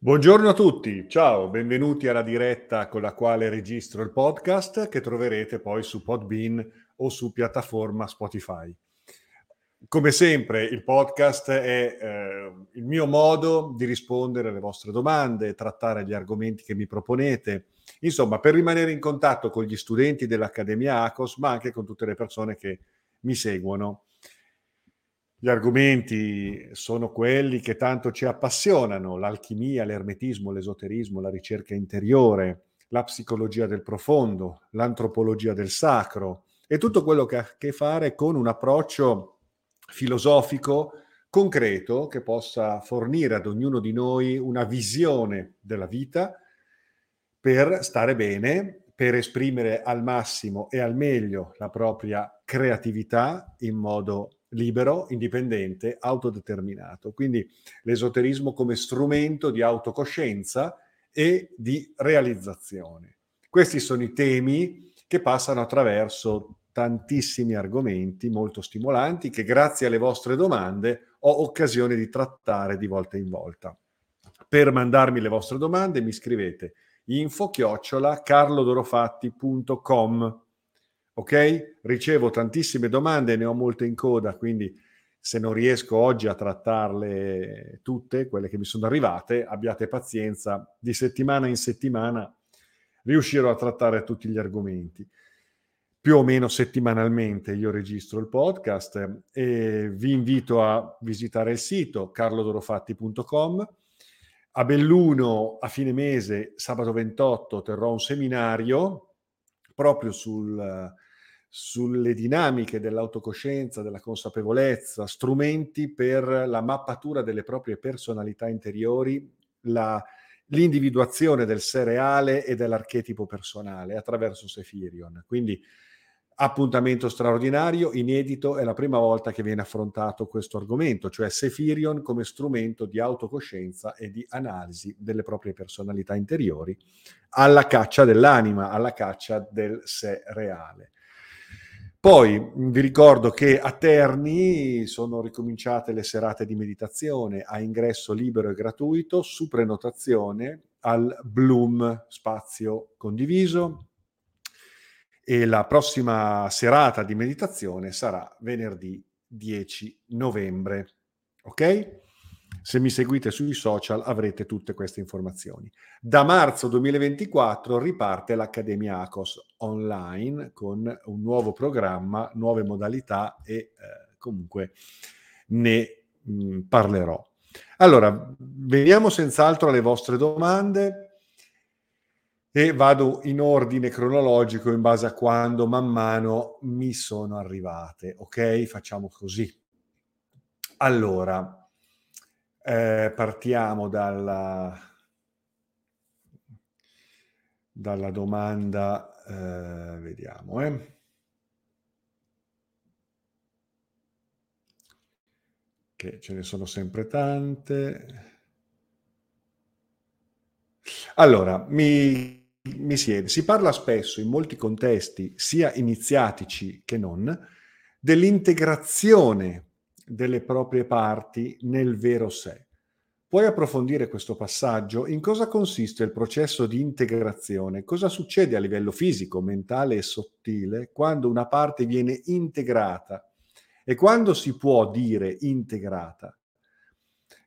Buongiorno a tutti, ciao, benvenuti alla diretta con la quale registro il podcast che troverete poi su Podbean o su piattaforma Spotify. Come sempre il podcast è eh, il mio modo di rispondere alle vostre domande, trattare gli argomenti che mi proponete, insomma per rimanere in contatto con gli studenti dell'Accademia ACOS ma anche con tutte le persone che mi seguono gli argomenti sono quelli che tanto ci appassionano, l'alchimia, l'ermetismo, l'esoterismo, la ricerca interiore, la psicologia del profondo, l'antropologia del sacro e tutto quello che ha a che fare con un approccio filosofico concreto che possa fornire ad ognuno di noi una visione della vita per stare bene, per esprimere al massimo e al meglio la propria creatività in modo libero, indipendente, autodeterminato. Quindi l'esoterismo come strumento di autocoscienza e di realizzazione. Questi sono i temi che passano attraverso tantissimi argomenti molto stimolanti che grazie alle vostre domande ho occasione di trattare di volta in volta. Per mandarmi le vostre domande mi scrivete info chiocciola carlodorofatti.com ok? Ricevo tantissime domande, ne ho molte in coda, quindi se non riesco oggi a trattarle tutte, quelle che mi sono arrivate, abbiate pazienza, di settimana in settimana riuscirò a trattare tutti gli argomenti. Più o meno settimanalmente io registro il podcast e vi invito a visitare il sito carlodorofatti.com. A Belluno a fine mese, sabato 28, terrò un seminario proprio sul sulle dinamiche dell'autocoscienza, della consapevolezza, strumenti per la mappatura delle proprie personalità interiori, la, l'individuazione del sé reale e dell'archetipo personale attraverso Sefirion. Quindi appuntamento straordinario, inedito, è la prima volta che viene affrontato questo argomento, cioè Sefirion come strumento di autocoscienza e di analisi delle proprie personalità interiori alla caccia dell'anima, alla caccia del sé reale. Poi vi ricordo che a Terni sono ricominciate le serate di meditazione a ingresso libero e gratuito su prenotazione al Bloom Spazio Condiviso e la prossima serata di meditazione sarà venerdì 10 novembre. Ok? Se mi seguite sui social avrete tutte queste informazioni. Da marzo 2024 riparte l'Accademia ACOS online con un nuovo programma, nuove modalità e eh, comunque ne mh, mm, parlerò. Allora, veniamo senz'altro alle vostre domande e vado in ordine cronologico in base a quando man mano mi sono arrivate. Ok? Facciamo così. Allora, eh, partiamo dalla, dalla domanda, eh, vediamo, eh. che ce ne sono sempre tante. Allora, mi, mi siede, si parla spesso in molti contesti, sia iniziatici che non, dell'integrazione delle proprie parti nel vero sé. Puoi approfondire questo passaggio? In cosa consiste il processo di integrazione? Cosa succede a livello fisico, mentale e sottile quando una parte viene integrata? E quando si può dire integrata?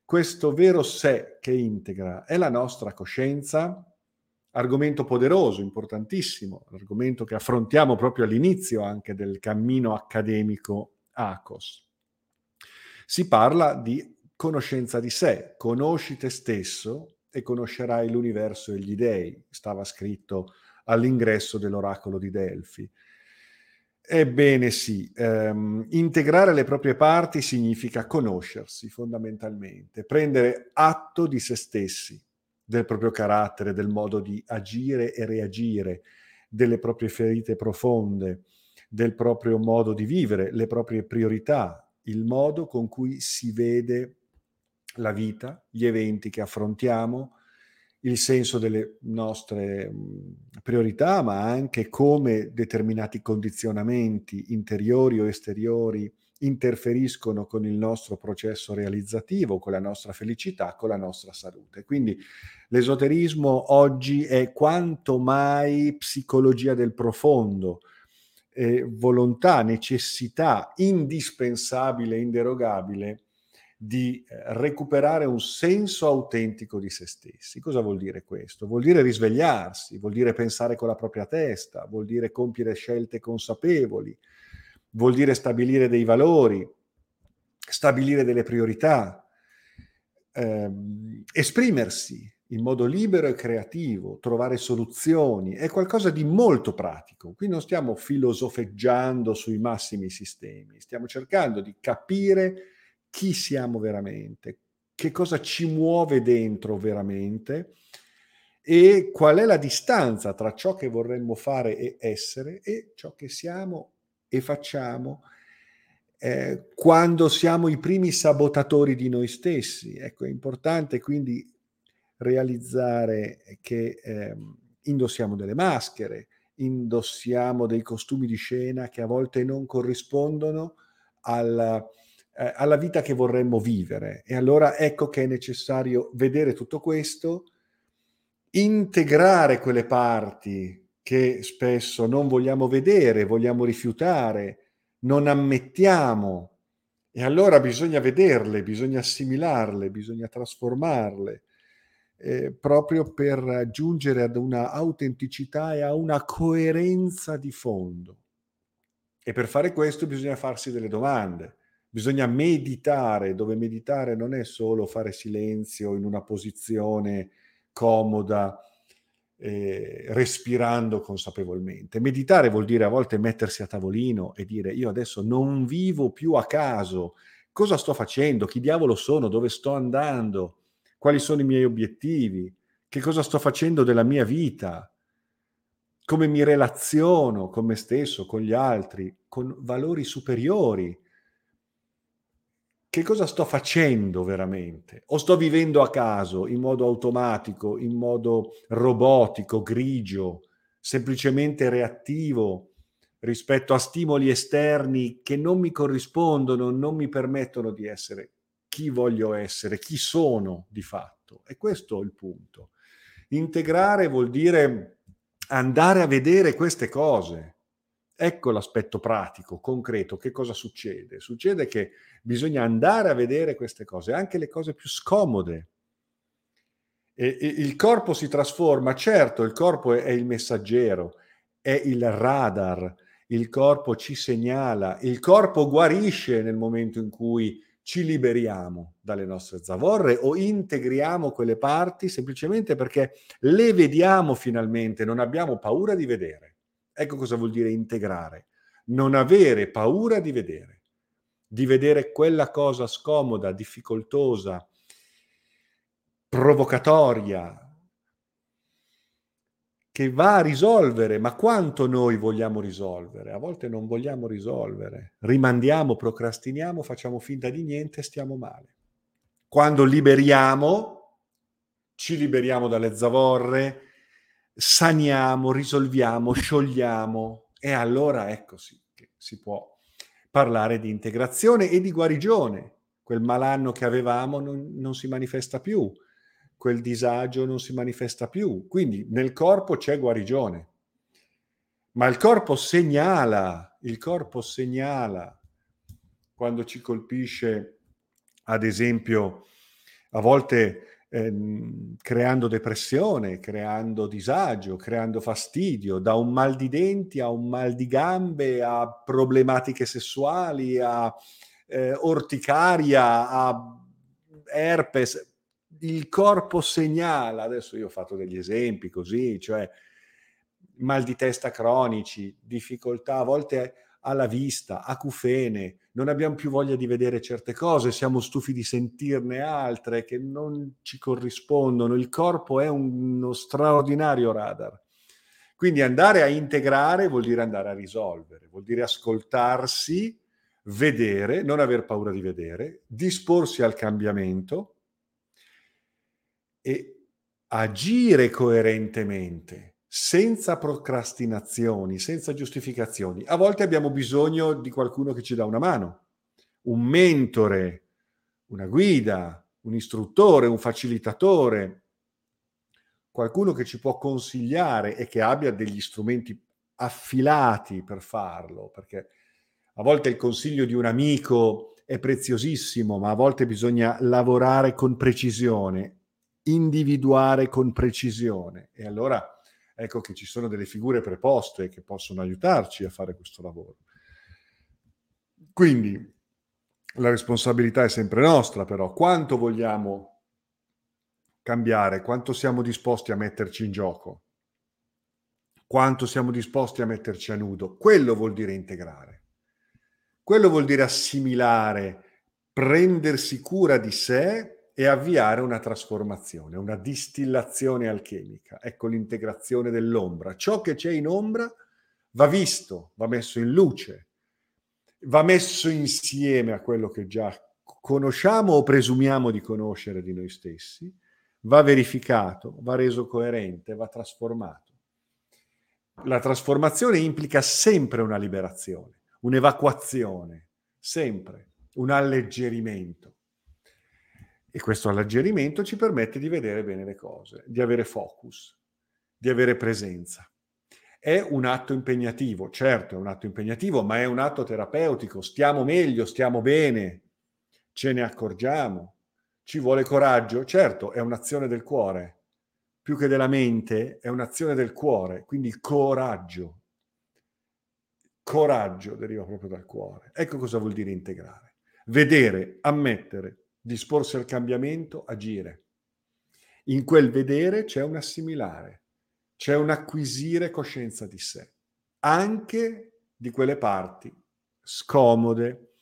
Questo vero sé che integra è la nostra coscienza? Argomento poderoso, importantissimo, argomento che affrontiamo proprio all'inizio anche del cammino accademico ACOS si parla di conoscenza di sé, conosci te stesso e conoscerai l'universo e gli dei, stava scritto all'ingresso dell'oracolo di Delfi. Ebbene sì, ehm, integrare le proprie parti significa conoscersi fondamentalmente, prendere atto di se stessi, del proprio carattere, del modo di agire e reagire, delle proprie ferite profonde, del proprio modo di vivere, le proprie priorità, il modo con cui si vede la vita, gli eventi che affrontiamo, il senso delle nostre priorità, ma anche come determinati condizionamenti interiori o esteriori interferiscono con il nostro processo realizzativo, con la nostra felicità, con la nostra salute. Quindi l'esoterismo oggi è quanto mai psicologia del profondo, eh, volontà, necessità indispensabile, inderogabile di eh, recuperare un senso autentico di se stessi. Cosa vuol dire questo? Vuol dire risvegliarsi, vuol dire pensare con la propria testa, vuol dire compiere scelte consapevoli, vuol dire stabilire dei valori, stabilire delle priorità, ehm, esprimersi in modo libero e creativo, trovare soluzioni, è qualcosa di molto pratico. Qui non stiamo filosofeggiando sui massimi sistemi, stiamo cercando di capire chi siamo veramente, che cosa ci muove dentro veramente e qual è la distanza tra ciò che vorremmo fare e essere e ciò che siamo e facciamo eh, quando siamo i primi sabotatori di noi stessi. Ecco, è importante quindi realizzare che eh, indossiamo delle maschere, indossiamo dei costumi di scena che a volte non corrispondono al, eh, alla vita che vorremmo vivere. E allora ecco che è necessario vedere tutto questo, integrare quelle parti che spesso non vogliamo vedere, vogliamo rifiutare, non ammettiamo. E allora bisogna vederle, bisogna assimilarle, bisogna trasformarle, eh, proprio per giungere ad una autenticità e a una coerenza di fondo. E per fare questo bisogna farsi delle domande, bisogna meditare, dove meditare non è solo fare silenzio in una posizione comoda, eh, respirando consapevolmente. Meditare vuol dire a volte mettersi a tavolino e dire io adesso non vivo più a caso, cosa sto facendo, chi diavolo sono, dove sto andando, quali sono i miei obiettivi, che cosa sto facendo della mia vita, come mi relaziono con me stesso, con gli altri, con valori superiori che cosa sto facendo veramente? O sto vivendo a caso, in modo automatico, in modo robotico, grigio, semplicemente reattivo rispetto a stimoli esterni che non mi corrispondono, non mi permettono di essere chi voglio essere, chi sono di fatto. E questo è il punto. Integrare vuol dire andare a vedere queste cose, Ecco l'aspetto pratico, concreto. Che cosa succede? Succede che bisogna andare a vedere queste cose, anche le cose più scomode. E, e il corpo si trasforma, certo, il corpo è, è il messaggero, è il radar, il corpo ci segnala, il corpo guarisce nel momento in cui ci liberiamo dalle nostre zavorre o integriamo quelle parti semplicemente perché le vediamo finalmente, non abbiamo paura di vedere. Ecco cosa vuol dire integrare. Non avere paura di vedere, di vedere quella cosa scomoda, difficoltosa, provocatoria, che va a risolvere, ma quanto noi vogliamo risolvere? A volte non vogliamo risolvere, rimandiamo, procrastiniamo, facciamo finta di niente, stiamo male. Quando liberiamo, ci liberiamo dalle zavorre, saniamo, risolviamo, sciogliamo e allora ecco sì che si può parlare di integrazione e di guarigione. Quel malanno che avevamo non, non si manifesta più, quel disagio non si manifesta più. Quindi nel corpo c'è guarigione. Ma il corpo segnala, il corpo segnala quando ci colpisce, ad esempio, a volte ehm, creando depressione, creando disagio, creando fastidio, da un mal di denti a un mal di gambe, a problematiche sessuali, a eh, orticaria, a herpes. Il corpo segnala, adesso io ho fatto degli esempi così, cioè mal di testa cronici, difficoltà, a volte alla vista, acufene, non abbiamo più voglia di vedere certe cose, siamo stufi di sentirne altre che non ci corrispondono. Il corpo è uno straordinario radar. Quindi andare a integrare vuol dire andare a risolvere, vuol dire ascoltarsi, vedere, non aver paura di vedere, disporsi al cambiamento e agire coerentemente senza procrastinazioni, senza giustificazioni. A volte abbiamo bisogno di qualcuno che ci dà una mano. un mentore, una guida, un istruttore, un facilitatore, qualcuno che ci può consigliare e che abbia degli strumenti affilati per farlo, perché a volte il consiglio di un amico è preziosissimo, ma a volte bisogna lavorare con precisione, individuare con precisione. E allora ecco che ci sono delle figure preposte che possono aiutarci a fare questo lavoro. Quindi la responsabilità è sempre nostra, però quanto vogliamo cambiare, quanto siamo disposti a metterci in gioco, quanto siamo disposti a metterci a nudo, quello vuol dire integrare. Quello vuol dire assimilare, prendersi cura di sé e avviare una trasformazione, una distillazione alchemica. Ecco l'integrazione dell'ombra. Ciò che c'è in ombra va visto, va messo in luce, va messo insieme a quello che già conosciamo o presumiamo di conoscere di noi stessi, va verificato, va reso coerente, va trasformato. La trasformazione implica sempre una liberazione, un'evacuazione, sempre un alleggerimento. E questo alleggerimento ci permette di vedere bene le cose, di avere focus, di avere presenza. È un atto impegnativo, certo è un atto impegnativo, ma è un atto terapeutico. Stiamo meglio, stiamo bene, ce ne accorgiamo. Ci vuole coraggio, certo è un'azione del cuore, più che della mente, è un'azione del cuore, quindi coraggio. Coraggio deriva proprio dal cuore. Ecco cosa vuol dire integrare. Vedere, ammettere, disporsi al cambiamento, agire. In quel vedere c'è un assimilare c'è un acquisire coscienza di sé, anche di quelle parti scomode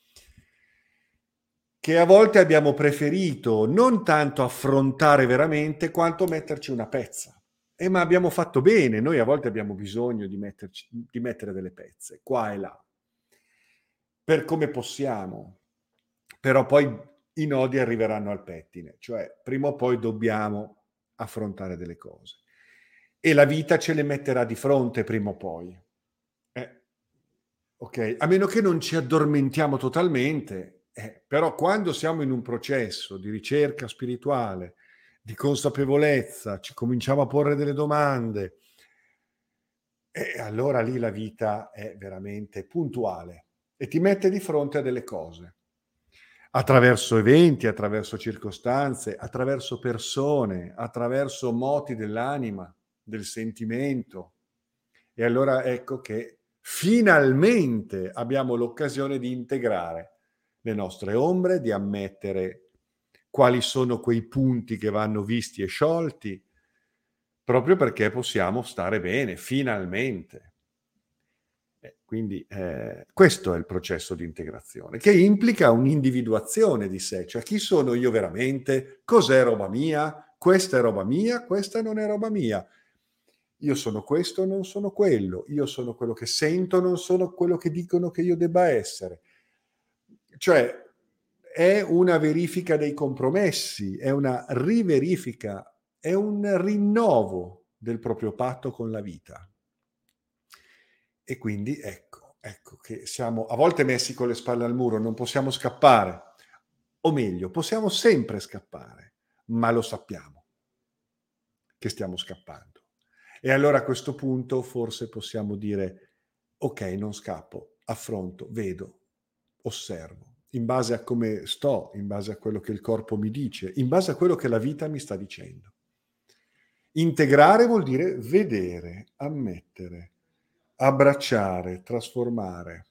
che a volte abbiamo preferito non tanto affrontare veramente quanto metterci una pezza. Eh, ma abbiamo fatto bene, noi a volte abbiamo bisogno di, metterci, di mettere delle pezze, qua e là, per come possiamo, però poi i nodi arriveranno al pettine, cioè prima o poi dobbiamo affrontare delle cose. E la vita ce le metterà di fronte prima o poi. Eh, ok, a meno che non ci addormentiamo totalmente, eh, però quando siamo in un processo di ricerca spirituale, di consapevolezza, ci cominciamo a porre delle domande, eh, allora lì la vita è veramente puntuale e ti mette di fronte a delle cose attraverso eventi, attraverso circostanze, attraverso persone, attraverso moti dell'anima del sentimento. E allora ecco che finalmente abbiamo l'occasione di integrare le nostre ombre, di ammettere quali sono quei punti che vanno visti e sciolti, proprio perché possiamo stare bene, finalmente. Quindi eh, questo è il processo di integrazione, che implica un'individuazione di sé, cioè chi sono io veramente, cos'è roba mia, questa è roba mia, questa non è roba mia. Io sono questo, non sono quello. Io sono quello che sento, non sono quello che dicono che io debba essere. Cioè, è una verifica dei compromessi, è una riverifica, è un rinnovo del proprio patto con la vita. E quindi ecco, ecco che siamo a volte messi con le spalle al muro, non possiamo scappare. O meglio, possiamo sempre scappare, ma lo sappiamo che stiamo scappando. E allora a questo punto forse possiamo dire, ok, non scappo, affronto, vedo, osservo, in base a come sto, in base a quello che il corpo mi dice, in base a quello che la vita mi sta dicendo. Integrare vuol dire vedere, ammettere, abbracciare, trasformare,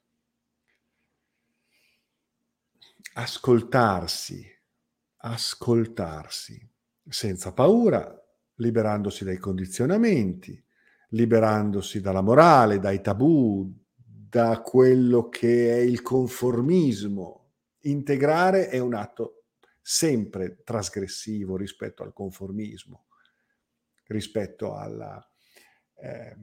ascoltarsi, ascoltarsi, senza paura, liberandosi dai condizionamenti, liberandosi dalla morale, dai tabù, da quello che è il conformismo. Integrare è un atto sempre trasgressivo rispetto al conformismo, rispetto alla, eh,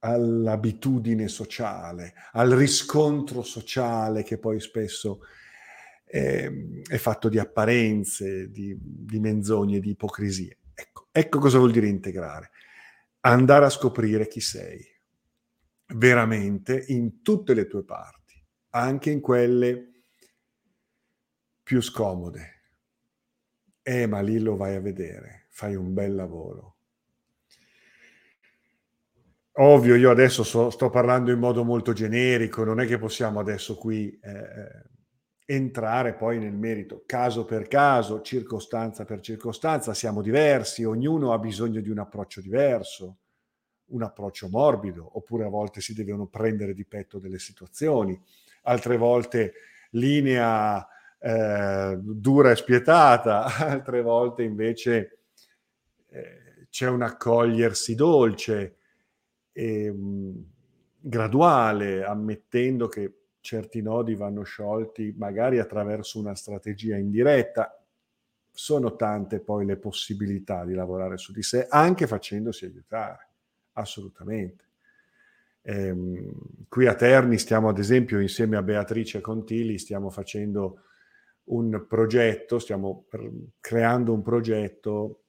all'abitudine sociale, al riscontro sociale che poi spesso eh, è fatto di apparenze, di, di menzogne, di ipocrisie. Ecco, ecco cosa vuol dire integrare. Andare a scoprire chi sei, veramente in tutte le tue parti, anche in quelle più scomode. Eh, ma lì lo vai a vedere, fai un bel lavoro. Ovvio, io adesso so, sto parlando in modo molto generico, non è che possiamo adesso qui eh, entrare poi nel merito, caso per caso, circostanza per circostanza, siamo diversi, ognuno ha bisogno di un approccio diverso, un approccio morbido, oppure a volte si devono prendere di petto delle situazioni, altre volte linea eh, dura e spietata, altre volte invece eh, c'è un accogliersi dolce e, mh, graduale, ammettendo che certi nodi vanno sciolti magari attraverso una strategia indiretta. Sono tante poi le possibilità di lavorare su di sé, anche facendosi aiutare, assolutamente. Ehm, qui a Terni stiamo ad esempio insieme a Beatrice Contili, stiamo facendo un progetto, stiamo creando un progetto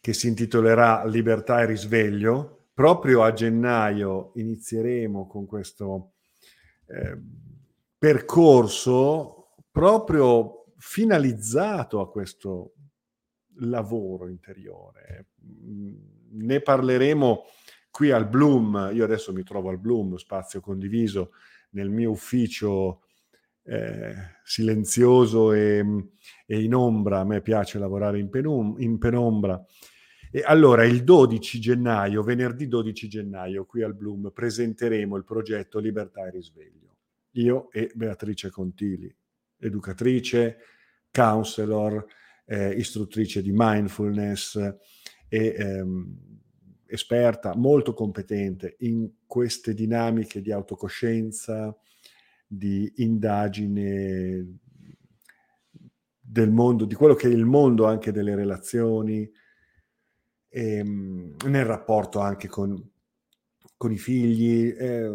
che si intitolerà Libertà e risveglio, proprio a gennaio inizieremo con questo eh, percorso proprio finalizzato a questo lavoro interiore. Mm, ne parleremo qui al Bloom, io adesso mi trovo al Bloom, spazio condiviso, nel mio ufficio eh, silenzioso e, e, in ombra, a me piace lavorare in, penum- in penombra, e allora il 12 gennaio, venerdì 12 gennaio, qui al Bloom, presenteremo il progetto Libertà e Risveglio. Io e Beatrice Contili, educatrice, counselor, eh, istruttrice di mindfulness e ehm, esperta, molto competente in queste dinamiche di autocoscienza, di indagine del mondo, di quello che è il mondo anche delle relazioni, ehm, nel rapporto anche con, con i figli eh,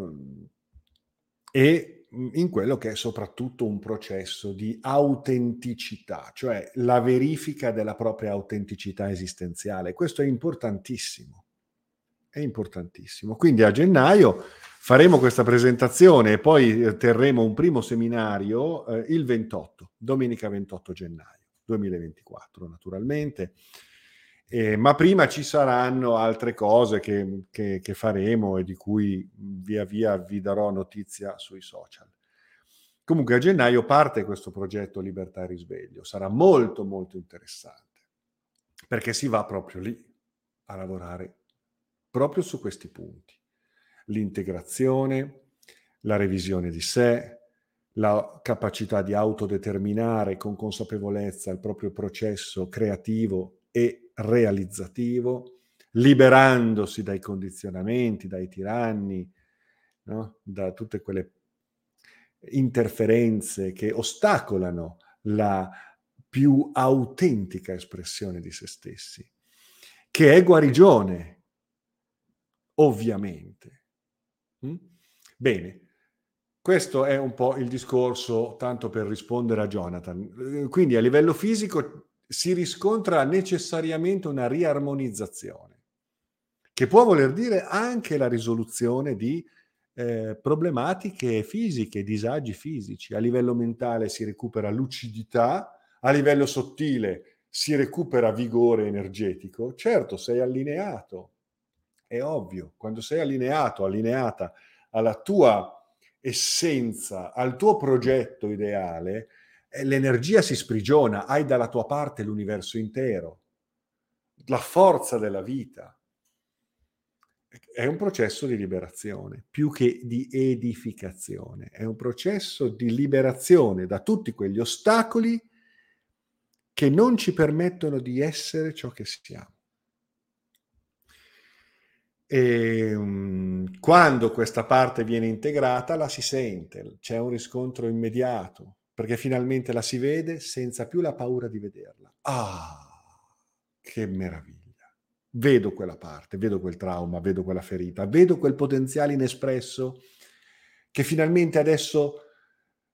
e in quello che è soprattutto un processo di autenticità, cioè la verifica della propria autenticità esistenziale. Questo è importantissimo, è importantissimo. Quindi a gennaio faremo questa presentazione e poi eh, terremo un primo seminario eh, il 28, domenica 28 gennaio 2024 naturalmente. Eh, ma prima ci saranno altre cose che, che, che, faremo e di cui via via vi darò notizia sui social. Comunque a gennaio parte questo progetto Libertà e Risveglio, sarà molto molto interessante, perché si va proprio lì a lavorare proprio su questi punti. L'integrazione, la revisione di sé, la capacità di autodeterminare con consapevolezza il proprio processo creativo e realizzativo, liberandosi dai condizionamenti, dai tiranni, no? da tutte quelle interferenze che ostacolano la più autentica espressione di se stessi, che è guarigione, ovviamente. Mm? Bene, questo è un po' il discorso, tanto per rispondere a Jonathan. Quindi a livello fisico si riscontra necessariamente una riarmonizzazione, che può voler dire anche la risoluzione di eh, problematiche fisiche, disagi fisici. A livello mentale si recupera lucidità, a livello sottile si recupera vigore energetico. Certo, sei allineato, è ovvio, quando sei allineato, allineata alla tua essenza, al tuo progetto ideale, l'energia si sprigiona, hai dalla tua parte l'universo intero, la forza della vita. È un processo di liberazione, più che di edificazione, è un processo di liberazione da tutti quegli ostacoli che non ci permettono di essere ciò che siamo. E um, quando questa parte viene integrata la si sente, c'è un riscontro immediato, perché finalmente la si vede senza più la paura di vederla. Ah, che meraviglia. Vedo quella parte, vedo quel trauma, vedo quella ferita, vedo quel potenziale inespresso che finalmente adesso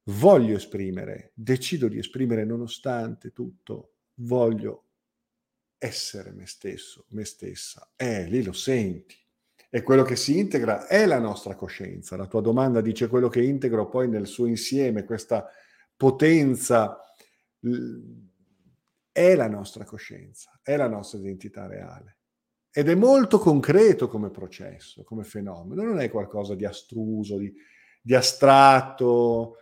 voglio esprimere, decido di esprimere nonostante tutto, voglio essere me stesso, me stessa. Eh, lì lo senti. E quello che si integra è la nostra coscienza. La tua domanda dice quello che integro poi nel suo insieme, questa potenza è la nostra coscienza, è la nostra identità reale. Ed è molto concreto come processo, come fenomeno, non è qualcosa di astruso, di, di astratto,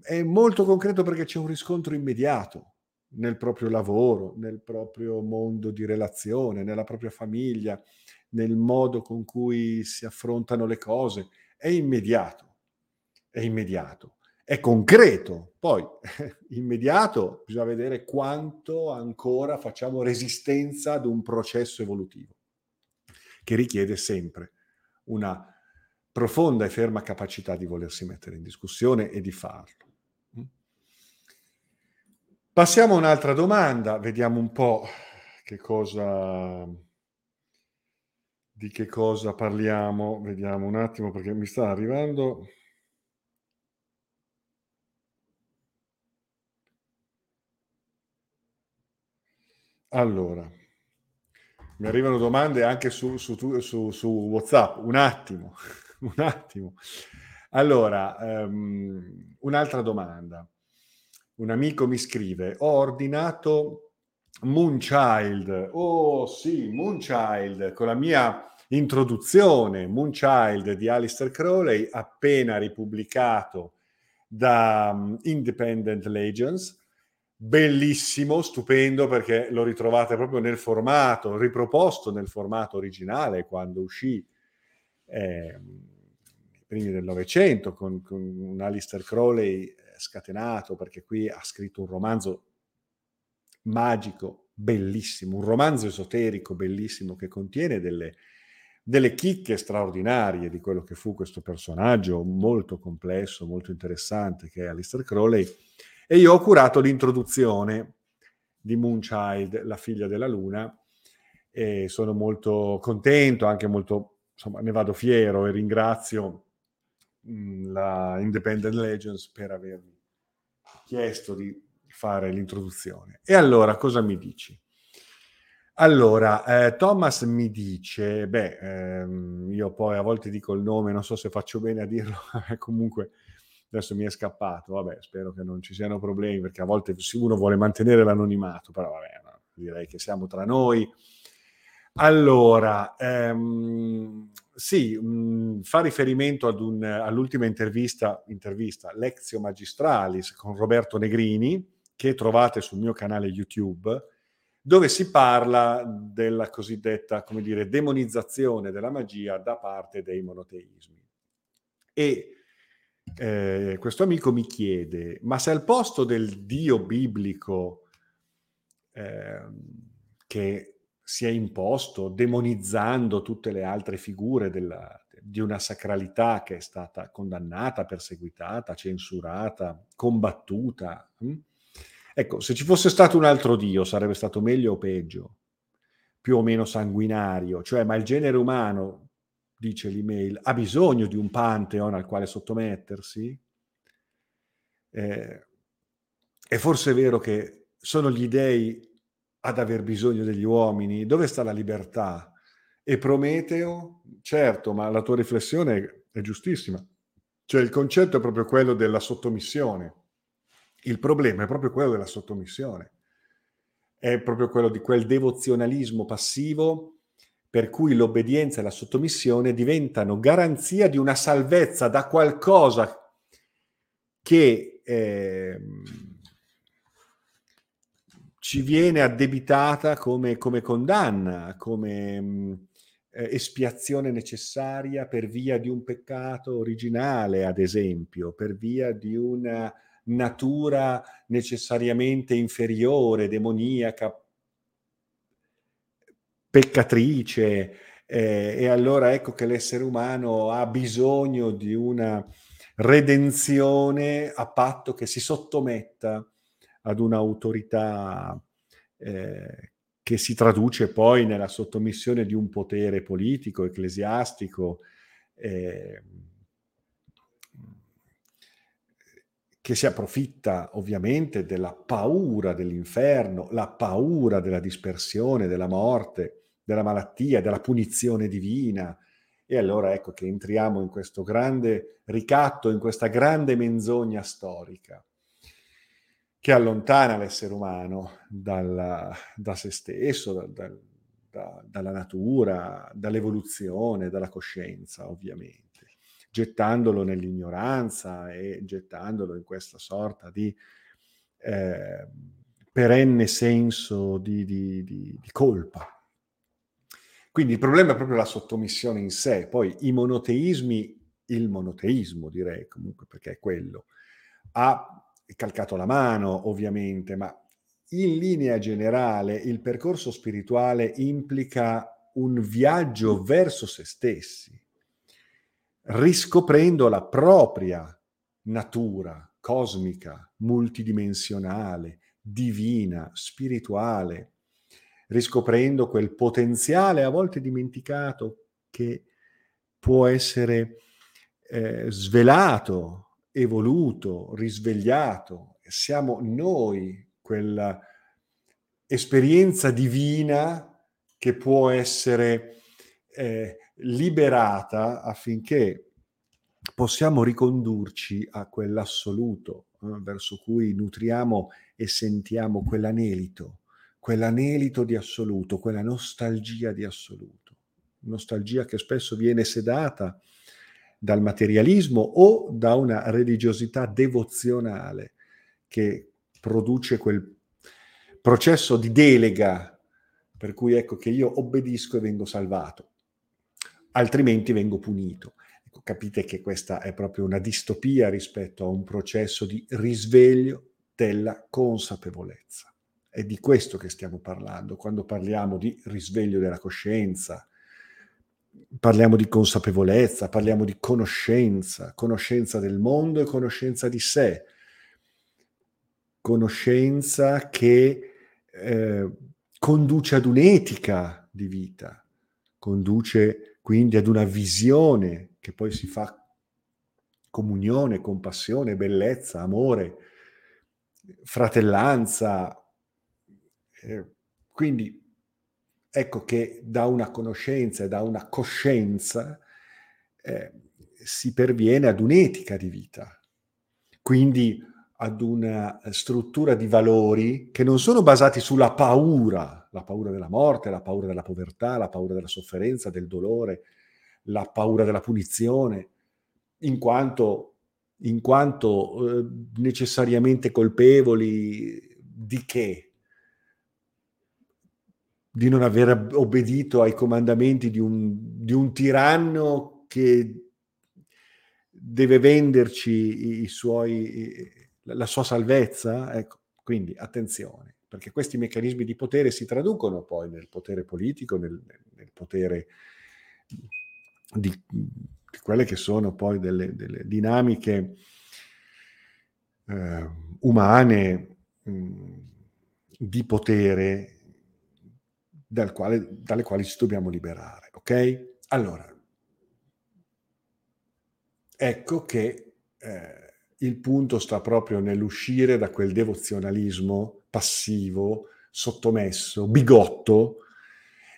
è molto concreto perché c'è un riscontro immediato nel proprio lavoro, nel proprio mondo di relazione, nella propria famiglia, nel modo con cui si affrontano le cose. È immediato, è immediato è concreto. Poi, immediato, bisogna vedere quanto ancora facciamo resistenza ad un processo evolutivo, che richiede sempre una profonda e ferma capacità di volersi mettere in discussione e di farlo. Mm? Passiamo a un'altra domanda, vediamo un po' che cosa, di che cosa parliamo, vediamo un attimo perché mi sta arrivando Allora, mi arrivano domande anche su, su, su, su WhatsApp. Un attimo, un attimo. Allora, um, un'altra domanda. Un amico mi scrive: Ho ordinato Moonchild. Oh sì, Moonchild, con la mia introduzione, Moonchild di Alistair Crowley, appena ripubblicato da um, Independent Legends bellissimo, stupendo perché lo ritrovate proprio nel formato, riproposto nel formato originale quando uscì eh, i primi del Novecento con, con un Alistair Crowley eh, scatenato perché qui ha scritto un romanzo magico, bellissimo, un romanzo esoterico bellissimo che contiene delle, delle chicche straordinarie di quello che fu questo personaggio molto complesso, molto interessante che è Alistair Crowley e io ho curato l'introduzione di Moonchild, la figlia della luna, e sono molto contento, anche molto, insomma, ne vado fiero e ringrazio mh, la Independent Legends per avermi chiesto di fare l'introduzione. E allora, cosa mi dici? Allora, eh, Thomas mi dice, beh, ehm, io poi a volte dico il nome, non so se faccio bene a dirlo, comunque adesso mi è scappato, vabbè, spero che non ci siano problemi perché a volte uno vuole mantenere l'anonimato, però vabbè, direi che siamo tra noi. Allora, ehm, sì, mh, mm, fa riferimento un, all'ultima intervista, intervista, Lezio Magistralis con Roberto Negrini, che trovate sul mio canale YouTube, dove si parla della cosiddetta, come dire, demonizzazione della magia da parte dei monoteismi. E eh, questo amico mi chiede, ma se al posto del Dio biblico eh, che si è imposto demonizzando tutte le altre figure della, di una sacralità che è stata condannata, perseguitata, censurata, combattuta. Hm? Ecco, se ci fosse stato un altro Dio sarebbe stato meglio o peggio, più o meno sanguinario, cioè ma il genere umano dice l'email, ha bisogno di un pantheon al quale sottomettersi? Eh, è forse vero che sono gli dei ad aver bisogno degli uomini? Dove sta la libertà? E Prometeo? Certo, ma la tua riflessione è giustissima. Cioè il concetto è proprio quello della sottomissione. Il problema è proprio quello della sottomissione. È proprio quello di quel devozionalismo passivo per cui l'obbedienza e la sottomissione diventano garanzia di una salvezza da qualcosa che eh, ci viene addebitata come, come condanna, come mh, eh, espiazione necessaria per via di un peccato originale, ad esempio, per via di una natura necessariamente inferiore, demoniaca, peccatrice eh, e allora ecco che l'essere umano ha bisogno di una redenzione a patto che si sottometta ad un'autorità eh, che si traduce poi nella sottomissione di un potere politico, ecclesiastico, eh, che si approfitta ovviamente della paura dell'inferno, la paura della dispersione, della morte, della malattia, della punizione divina. E allora ecco che entriamo in questo grande ricatto, in questa grande menzogna storica. che allontana l'essere umano dal, da se stesso, da, da, da, dalla natura, dall'evoluzione, dalla coscienza, ovviamente, gettandolo nell'ignoranza e gettandolo in questa sorta di eh, perenne senso di, di, di, di colpa. Quindi il problema è proprio la sottomissione in sé, poi i monoteismi, il monoteismo direi comunque perché è quello, ha calcato la mano ovviamente, ma in linea generale il percorso spirituale implica un viaggio verso se stessi, riscoprendo la propria natura cosmica, multidimensionale, divina, spirituale, riscoprendo quel potenziale a volte dimenticato che può essere eh, svelato, evoluto, risvegliato. Siamo noi quella esperienza divina che può essere eh, liberata affinché possiamo ricondurci a quell'assoluto eh, verso cui nutriamo e sentiamo quell'anelito, quell'anelito di assoluto, quella nostalgia di assoluto, nostalgia che spesso viene sedata dal materialismo o da una religiosità devozionale che produce quel processo di delega per cui ecco che io obbedisco e vengo salvato, altrimenti vengo punito. Ecco, capite che questa è proprio una distopia rispetto a un processo di risveglio della consapevolezza. È di questo che stiamo parlando quando parliamo di risveglio della coscienza, parliamo di consapevolezza, parliamo di conoscenza, conoscenza del mondo e conoscenza di sé conoscenza che eh, conduce ad un'etica di vita, conduce quindi ad una visione che poi si fa comunione, compassione, bellezza, amore, fratellanza. Eh, quindi ecco che da una conoscenza e da una coscienza eh, si perviene ad un'etica di vita. Quindi ad una struttura di valori che non sono basati sulla paura, la paura della morte, la paura della povertà, la paura della sofferenza, del dolore, la paura della punizione, in quanto, in quanto eh, necessariamente colpevoli di che? Di non aver obbedito ai comandamenti di un, di un tiranno che deve venderci i suoi la sua salvezza? Ecco, quindi attenzione, perché questi meccanismi di potere si traducono poi nel potere politico, nel, nel potere di, di, quelle che sono poi delle, delle dinamiche eh, umane mh, di potere dal quale, dalle quali ci dobbiamo liberare. Ok? Allora, ecco che eh, il punto sta proprio nell'uscire da quel devozionalismo passivo, sottomesso, bigotto,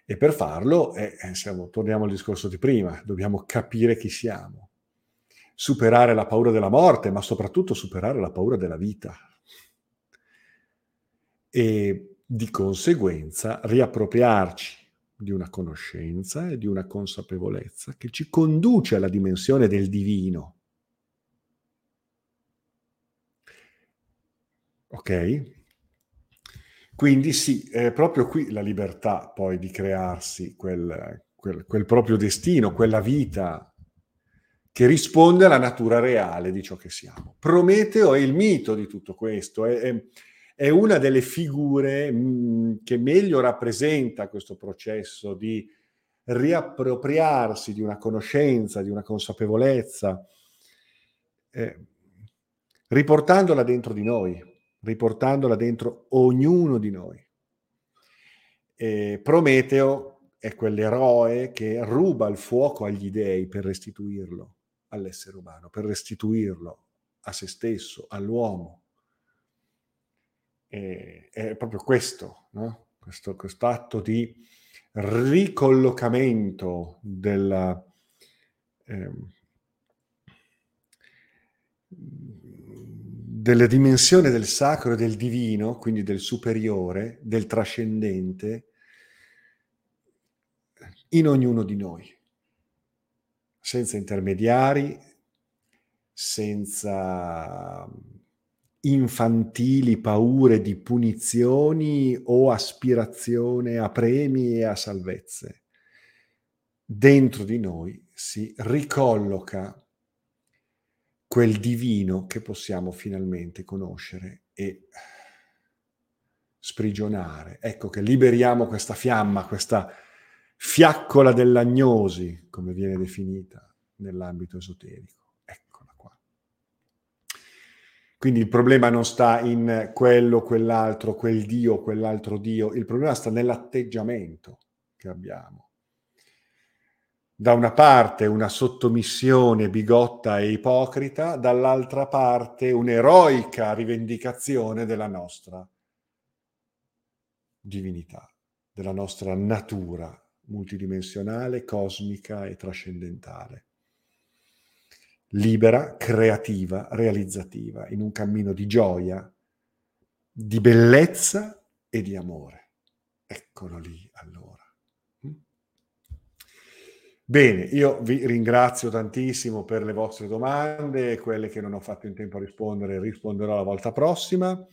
e per farlo, eh, eh, siamo, torniamo al discorso di prima, dobbiamo capire chi siamo, superare la paura della morte, ma soprattutto superare la paura della vita. E di conseguenza riappropriarci di una conoscenza e di una consapevolezza che ci conduce alla dimensione del divino, Ok? Quindi sì, è proprio qui la libertà poi di crearsi quel, quel, quel proprio destino, quella vita che risponde alla natura reale di ciò che siamo. Prometeo è il mito di tutto questo, è, è, una delle figure mm, che meglio rappresenta questo processo di riappropriarsi di una conoscenza, di una consapevolezza, eh, riportandola dentro di noi riportandola dentro ognuno di noi. E Prometeo è quell'eroe che ruba il fuoco agli dei per restituirlo all'essere umano, per restituirlo a se stesso, all'uomo. E, è proprio questo, no? questo, atto di ricollocamento della, eh, della dimensione del sacro e del divino, quindi del superiore, del trascendente, in ognuno di noi, senza intermediari, senza infantili paure di punizioni o aspirazione a premi e a salvezze. Dentro di noi si ricolloca quel divino che possiamo finalmente conoscere e sprigionare. Ecco che liberiamo questa fiamma, questa fiaccola dell'agnosi, come viene definita nell'ambito esoterico. Eccola qua. Quindi il problema non sta in quello, quell'altro, quel Dio, quell'altro Dio, il problema sta nell'atteggiamento che abbiamo da una parte una sottomissione bigotta e ipocrita, dall'altra parte un'eroica rivendicazione della nostra divinità, della nostra natura multidimensionale, cosmica e trascendentale. Libera, creativa, realizzativa, in un cammino di gioia, di bellezza e di amore. Eccolo lì allora. Bene, io vi ringrazio tantissimo per le vostre domande, quelle che non ho fatto in tempo a rispondere risponderò la volta prossima.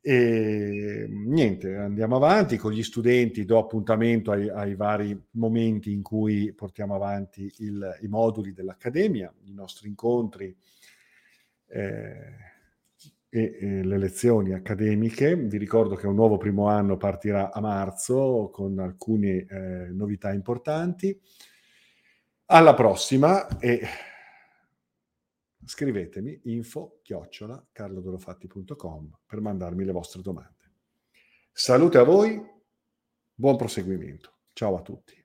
E niente, andiamo avanti con gli studenti, do appuntamento ai, ai vari momenti in cui portiamo avanti il, i moduli dell'Accademia, i nostri incontri eh, e, e, le lezioni accademiche. Vi ricordo che un nuovo primo anno partirà a marzo con alcune eh, novità importanti. Alla prossima e scrivetemi info chiocciola carlodorofatti.com per mandarmi le vostre domande. Salute a voi, buon proseguimento. Ciao a tutti.